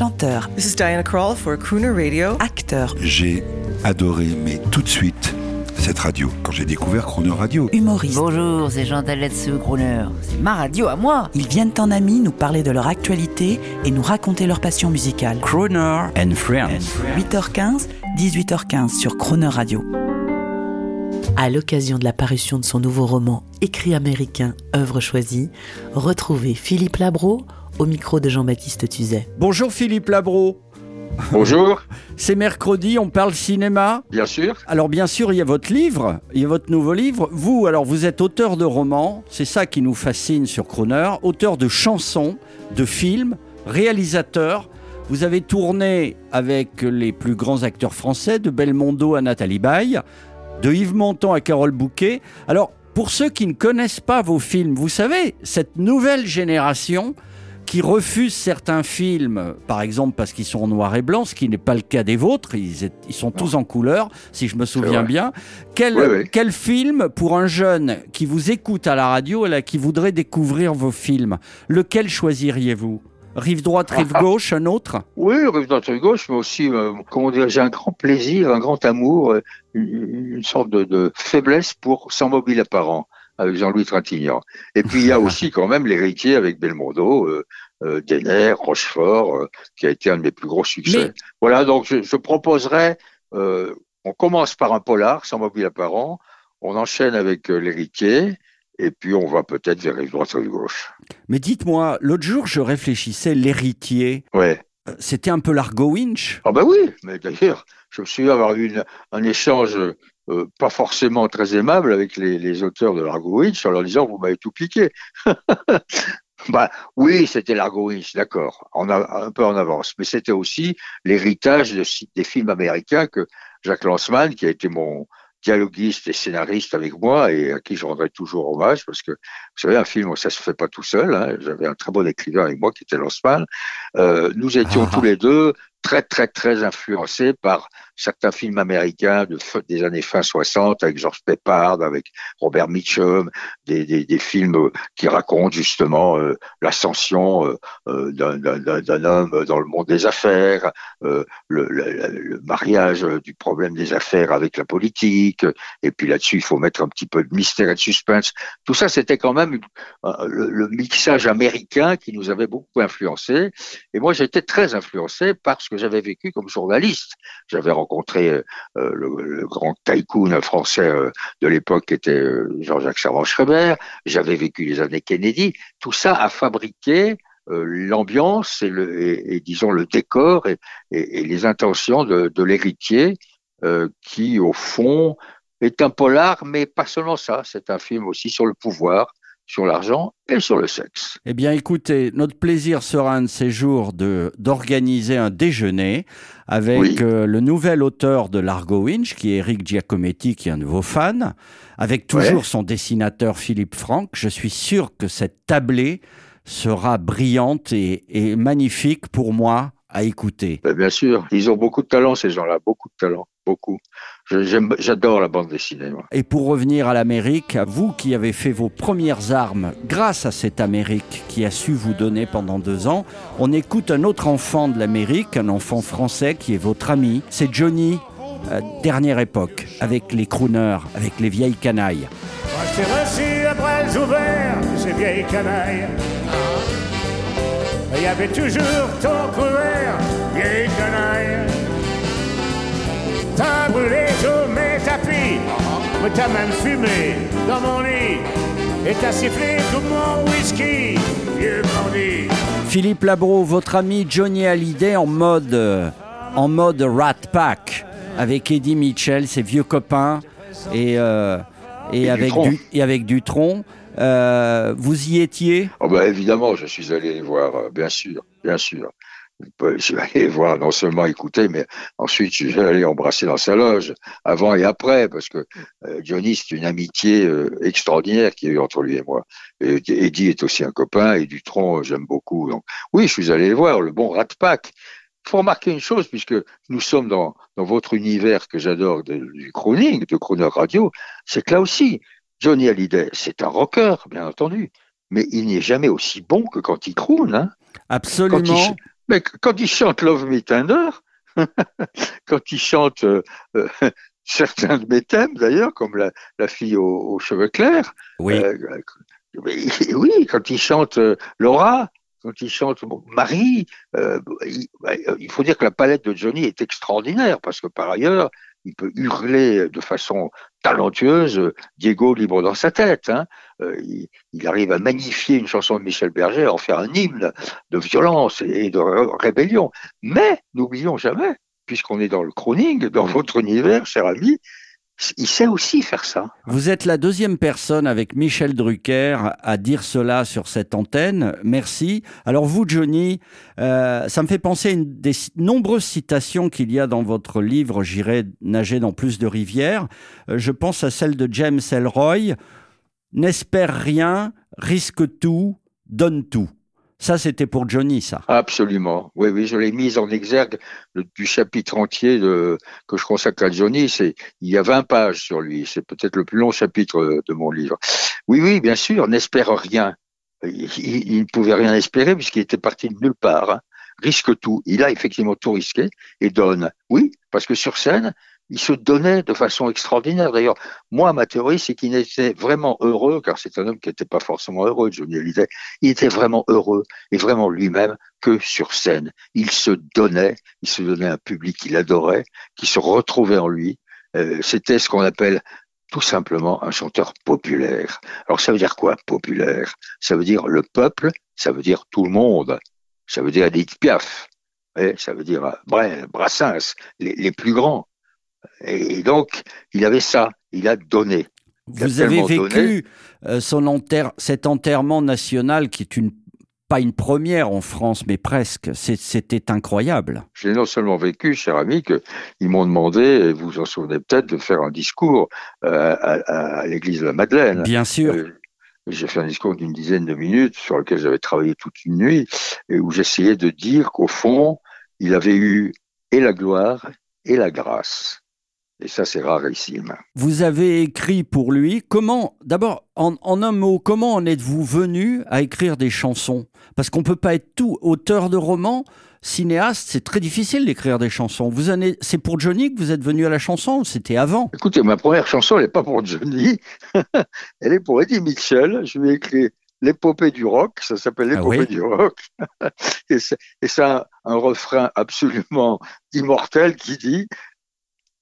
chanteur, This is Diana Krall for Crooner Radio. acteur, J'ai adoré, mais tout de suite, cette radio. Quand j'ai découvert Chrono Radio, humoriste. Bonjour, c'est Jean Taletsu Crooner. C'est ma radio à moi. Ils viennent en amis nous parler de leur actualité et nous raconter leur passion musicale. Croner and Friends. 8h15, 18h15 sur Croner Radio. À l'occasion de la parution de son nouveau roman Écrit américain, œuvre choisie, retrouvez Philippe Labro au micro de Jean-Baptiste Tuzet. Bonjour Philippe Labro. Bonjour, C'est mercredi, on parle cinéma. bien sûr. Alors bien sûr, il y a votre livre, il y a votre nouveau livre. Vous, alors vous êtes auteur de romans, c'est ça qui nous fascine sur Croner, auteur de chansons, de films, réalisateur. Vous avez tourné avec les plus grands acteurs français, de Belmondo à Nathalie Baye, de Yves Montand à Carole Bouquet. Alors, pour ceux qui ne connaissent pas vos films, vous savez, cette nouvelle génération qui refuse certains films, par exemple parce qu'ils sont en noir et blanc, ce qui n'est pas le cas des vôtres, ils, est- ils sont tous en couleur, si je me souviens bien. Quel, Oui, oui. quel film pour un jeune qui vous écoute à la radio et là, qui voudrait découvrir vos films, lequel choisiriez-vous? Rive droite, rive gauche, un autre? Oui, rive notre gauche, mais aussi, euh, comment dire, j'ai un grand plaisir, un grand amour, euh, une, une sorte de, de faiblesse pour Sans mobile apparent avec Jean-Louis Trintignant. Et puis il y a aussi quand même l'héritier avec Belmondo, euh, euh, Denner, Rochefort, euh, qui a été un de mes plus gros succès. Mais- Voilà, donc je, je proposerais, euh, on commence par un polar, Sans mobile apparent, on enchaîne avec euh, l'héritier, et puis on va peut-être vers rive droite, rive gauche. Mais dites-moi, l'autre jour, je réfléchissais, l'héritier, Ouais. euh, c'était un peu l'argot Winch? Ah ben oui, mais d'ailleurs, je me souviens avoir eu une- un échange euh, pas forcément très aimable avec les, auteurs de l'Argo Winch en leur disant vous m'avez tout piqué. bah oui, c'était l'Argo Winch, d'accord, un peu en avance, mais c'était aussi l'héritage de- des films américains que Jacques Lanzmann, qui a été mon dialoguiste et scénariste avec moi et à qui je rendrai toujours hommage parce que savez un film ça se fait pas tout seul hein. j'avais un très bon écrivain avec moi qui était Lanzmann euh, nous étions tous les deux très très très influencés par certains films américains de des années fin 60 avec George Peppard, avec Robert Mitchum, des, des, des films euh, qui racontent justement euh, l'ascension euh, euh, d'un- homme dans le monde des affaires, euh, le, le- le mariage du problème des affaires avec la politique, et puis là-dessus il faut mettre un petit peu de mystère et de suspense. Tout ça c'était quand même euh, le, mixage américain qui nous avait beaucoup influencés. Et moi, j'étais très influencé par ce que j'avais vécu comme journaliste. J'avais rencontré euh, euh, le, grand tycoon français de l'époque qui était Jean-Jacques Servan-Schreiber. J'avais vécu les années Kennedy. Tout ça a fabriqué l'ambiance et, disons le décor et, les intentions de, l'héritier qui, au fond, est un polar, mais pas seulement ça. C'est un film aussi sur le pouvoir, sur l'argent et sur le sexe. Eh bien, écoutez, notre plaisir sera un de ces jours de d'organiser un déjeuner avec Oui. euh, le nouvel auteur de l'Argo Winch, qui est Eric Giacometti, qui est un de vos fans, avec toujours Ouais. son dessinateur Philippe Franck. Je suis sûr que cette tablée sera brillante et, et magnifique pour moi à écouter. Ben, bien sûr, ils ont beaucoup de talent, ces gens-là, beaucoup de talent, beaucoup. J'adore la bande dessinée. Moi. Et pour revenir à l'Amérique, à vous qui avez fait vos premières armes grâce à cette Amérique qui a su vous donner pendant deux ans, on écoute un autre enfant de l'Amérique, un enfant français qui est votre ami. C'est Johnny, euh, dernière époque, avec les crooners, avec les vieilles canailles. Moi je t'ai reçu à bras ouverts, ces vieilles canailles. Il y avait toujours ton couvert, vieille canaille. T'as brûlé tous mes tapis, mais t'as même fumé dans mon lit. Et t'as sifflé tout mon whisky, vieux bandit. Philippe Labro, votre ami Johnny Hallyday en mode, euh, en mode Rat Pack, avec Eddie Mitchell, ses vieux copains, et, euh, et, Et avec, du, et avec Dutronc. Euh, vous y étiez? Oh ben, évidemment, je suis allé les voir, euh, bien sûr, bien sûr. Je suis allé les voir, non seulement écouter, mais ensuite je suis allé embrasser dans sa loge, avant et après, parce que euh, Johnny, c'est une amitié euh, extraordinaire qu'il y a eu entre lui et moi. Et Eddie est aussi un copain, et Dutronc, euh, j'aime beaucoup. Donc, oui, je suis allé voir, le bon Rat Pack. Il faut remarquer une chose, puisque nous sommes dans, dans votre univers que j'adore du crooning, de crooner radio, c'est que là aussi, Johnny Hallyday, c'est un rocker, bien entendu, mais il n'est jamais aussi bon que quand il croune. Hein. Quand il Absolument. Mais quand il chante Love Me Tender, quand il chante euh, euh, certains de mes thèmes d'ailleurs, comme la, la fille aux, aux cheveux clairs, Oui. euh, mais- oui, quand il chante Laura, quand il chante Marie, il, ouais, il faut dire que la palette de Johnny est extraordinaire parce que par ailleurs, il peut hurler de façon talentueuse Diego libre dans sa tête. Hein. Euh, il, il arrive à magnifier une chanson de Michel Berger, à en faire un hymne de violence et de ré- rébellion. Mais n'oublions jamais, puisqu'on est dans le crooning, dans votre univers, cher ami, il sait aussi faire ça. Vous êtes la deuxième personne avec Michel Drucker à dire cela sur cette antenne. Merci. Alors vous, Johnny, euh, ça me fait penser à une des nombreuses citations qu'il y a dans votre livre J'irai nager dans plus de rivières. Euh, je pense à celle de James Elroy. N'espère rien, risque tout, donne tout. Ça, c'était pour Johnny, ça. Absolument. Oui, oui, je l'ai mise en exergue du chapitre entier que je consacre à Johnny. C'est, il y a 20 pages sur lui. C'est peut-être le plus long chapitre euh, de mon livre. Oui, oui, bien sûr, n'espère rien. Il ne pouvait rien espérer puisqu'il était parti de nulle part. hein. Risque tout. Il a effectivement tout risqué et donne. Oui, parce que sur scène, il se donnait de façon extraordinaire. D'ailleurs, moi, ma théorie, c'est qu'il était vraiment heureux, car c'est un homme qui n'était pas forcément heureux, Johnny Hallyday. Il était vraiment heureux et vraiment lui-même que sur scène. Il se donnait, il se donnait un public qu'il adorait, qui se retrouvait en lui. Euh, C'était ce qu'on appelle tout simplement un chanteur populaire. Alors ça veut dire quoi, populaire? Ça veut dire le peuple, ça veut dire tout le monde, ça veut dire Edith Piaf, et ça veut dire euh, Brassens, les plus grands. Et donc, il avait ça, il a donné. Il a Vous avez vécu donné. euh, son cet enterrement national qui est une pas une première en France, mais presque. C'était incroyable. Je l'ai non seulement vécu, cher ami, qu'ils m'ont demandé, et vous vous en souvenez peut-être, de faire un discours euh, à l'église de la Madeleine. Bien sûr. Euh, J'ai fait un discours d'une dizaine de minutes sur lequel j'avais travaillé toute une nuit et où j'essayais de dire qu'au fond, il avait eu et la gloire et la grâce. Et ça, c'est rarissime. Vous avez écrit pour lui. Comment, d'abord, en, en un mot, comment en êtes-vous venu à écrire des chansons? Parce qu'on peut pas être tout auteur de romans, cinéaste. C'est très difficile d'écrire des chansons. Vous c'est pour Johnny que vous êtes venu à la chanson ou C'était avant? Écoutez, ma première chanson, elle n'est pas pour Johnny, elle est pour Eddie Mitchell. Je lui ai écrit l'épopée du rock, ça s'appelle Ah l'épopée oui du rock. et c'est et c'est un, un refrain absolument immortel qui dit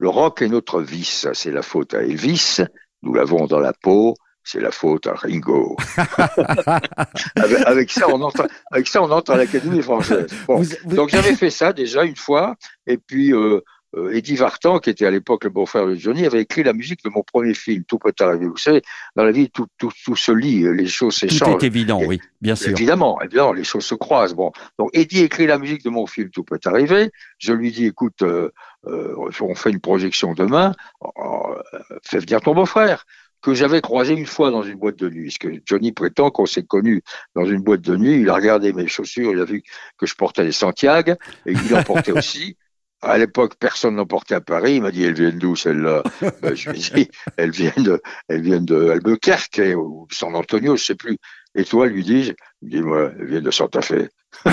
Le rock est notre vice, c'est la faute à Elvis, nous l'avons dans la peau, c'est la faute à Ringo. avec, avec ça, on entre, avec ça, on entre à l'Académie française. Bon. Vous- vous- Donc j'avais fait ça déjà une fois, et puis euh, euh, Eddie Vartan, qui était à l'époque le beau-frère de Johnny, avait écrit la musique de mon premier film, Tout peut arriver. Vous savez, dans la vie, tout, tout, tout se lit, les choses Tout s'échangent. est évident, Et- oui, bien sûr. Évidemment, évidemment, les choses se croisent. Bon, donc Eddie écrit la musique de mon film, Tout peut arriver. Je lui dis, écoute, euh, euh, on fait une projection demain, euh, fais venir ton beau-frère que j'avais croisé une fois dans une boîte de nuit. Parce que Johnny prétend qu'on s'est connu dans une boîte de nuit. Il a regardé mes chaussures, il a vu que je portais des Santiago et il en portait aussi. À l'époque, personne n'en portait à Paris. Il m'a dit, elles viennent d'où celles-là Ben, Je lui ai dit, elles viennent de, elles viennent de Albuquerque hein, ou San Antonio, je sais plus. Et toi, lui dis-je, il me dit, moi, elles viennent de Santa Fe.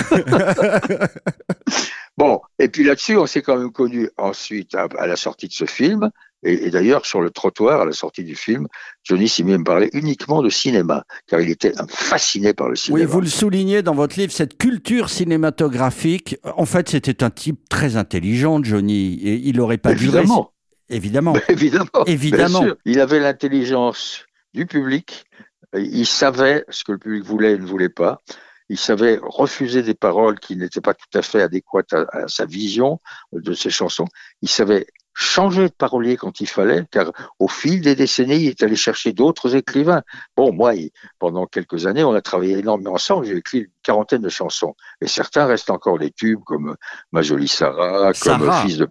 bon, et puis là-dessus, on s'est quand même connu ensuite à, à la sortie de ce film. Et, et d'ailleurs, sur le trottoir, à la sortie du film, Johnny s'est mis à me parler uniquement de cinéma, car il était fasciné par le cinéma. Oui, vous le soulignez dans votre livre, cette culture cinématographique. En fait, c'était un type très intelligent, Johnny. Et il n'aurait pas dû Évidemment. rester- Évidemment. Ben, évidemment. Évidemment. Bien sûr. Il avait l'intelligence du public. Il savait ce que le public voulait et ne voulait pas. Il savait refuser des paroles qui n'étaient pas tout à fait adéquates à, à sa vision de ses chansons. Il savait changer de parolier quand il fallait, car au fil des décennies, il est allé chercher d'autres écrivains. Bon, moi, pendant quelques années, on a travaillé énormément ensemble. J'ai écrit une quarantaine de chansons. Et certains restent encore des tubes, comme Ma jolie Sarah, comme. Fils de...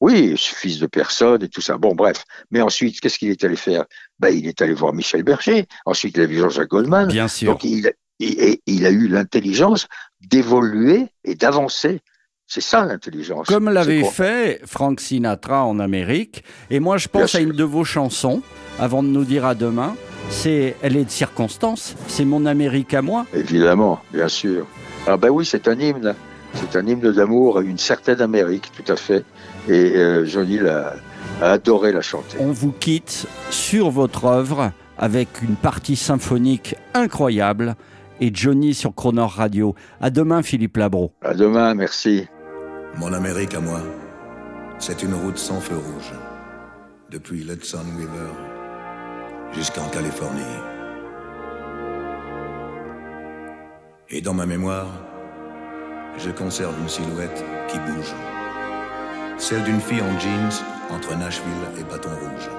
Oui, Fils de personne et tout ça. Bon, bref. Mais ensuite, qu'est-ce qu'il est allé faire? Ben, Il est allé voir Michel Berger. Ensuite, il a vu Jean-Jacques Goldman. Bien sûr. Donc, il, il, et il a eu l'intelligence d'évoluer et d'avancer. C'est ça l'intelligence. Comme l'avait fait Frank Sinatra en Amérique. Et moi, je pense Bien à sûr. une de vos chansons, avant de nous dire à demain. C'est, elle est de circonstance. C'est mon Amérique à moi. Évidemment, bien sûr. Ah ben oui, c'est un hymne. C'est un hymne d'amour à une certaine Amérique, tout à fait. Et euh, Johnny l'a- a adoré la chanter. On vous quitte sur votre œuvre avec une partie symphonique incroyable et Johnny sur Croner Radio. À demain, Philippe Labro. À demain, merci. Mon Amérique à moi, c'est une route sans feu rouge, depuis l'Hudson River jusqu'en Californie. Et dans ma mémoire, je conserve une silhouette qui bouge, celle d'une fille en jeans entre Nashville et Bâton Rouge.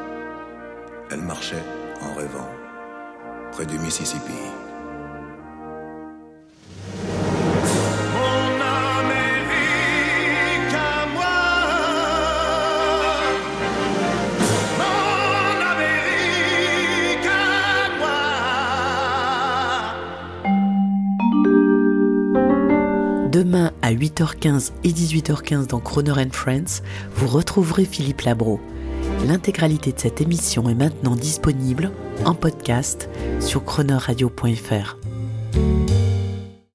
Elle marchait en rêvant, près du Mississippi. Demain à 8h15 et 18h15 dans Croner and Friends, vous retrouverez Philippe Labro. L'intégralité de cette émission est maintenant disponible en podcast sur chronoradio.fr.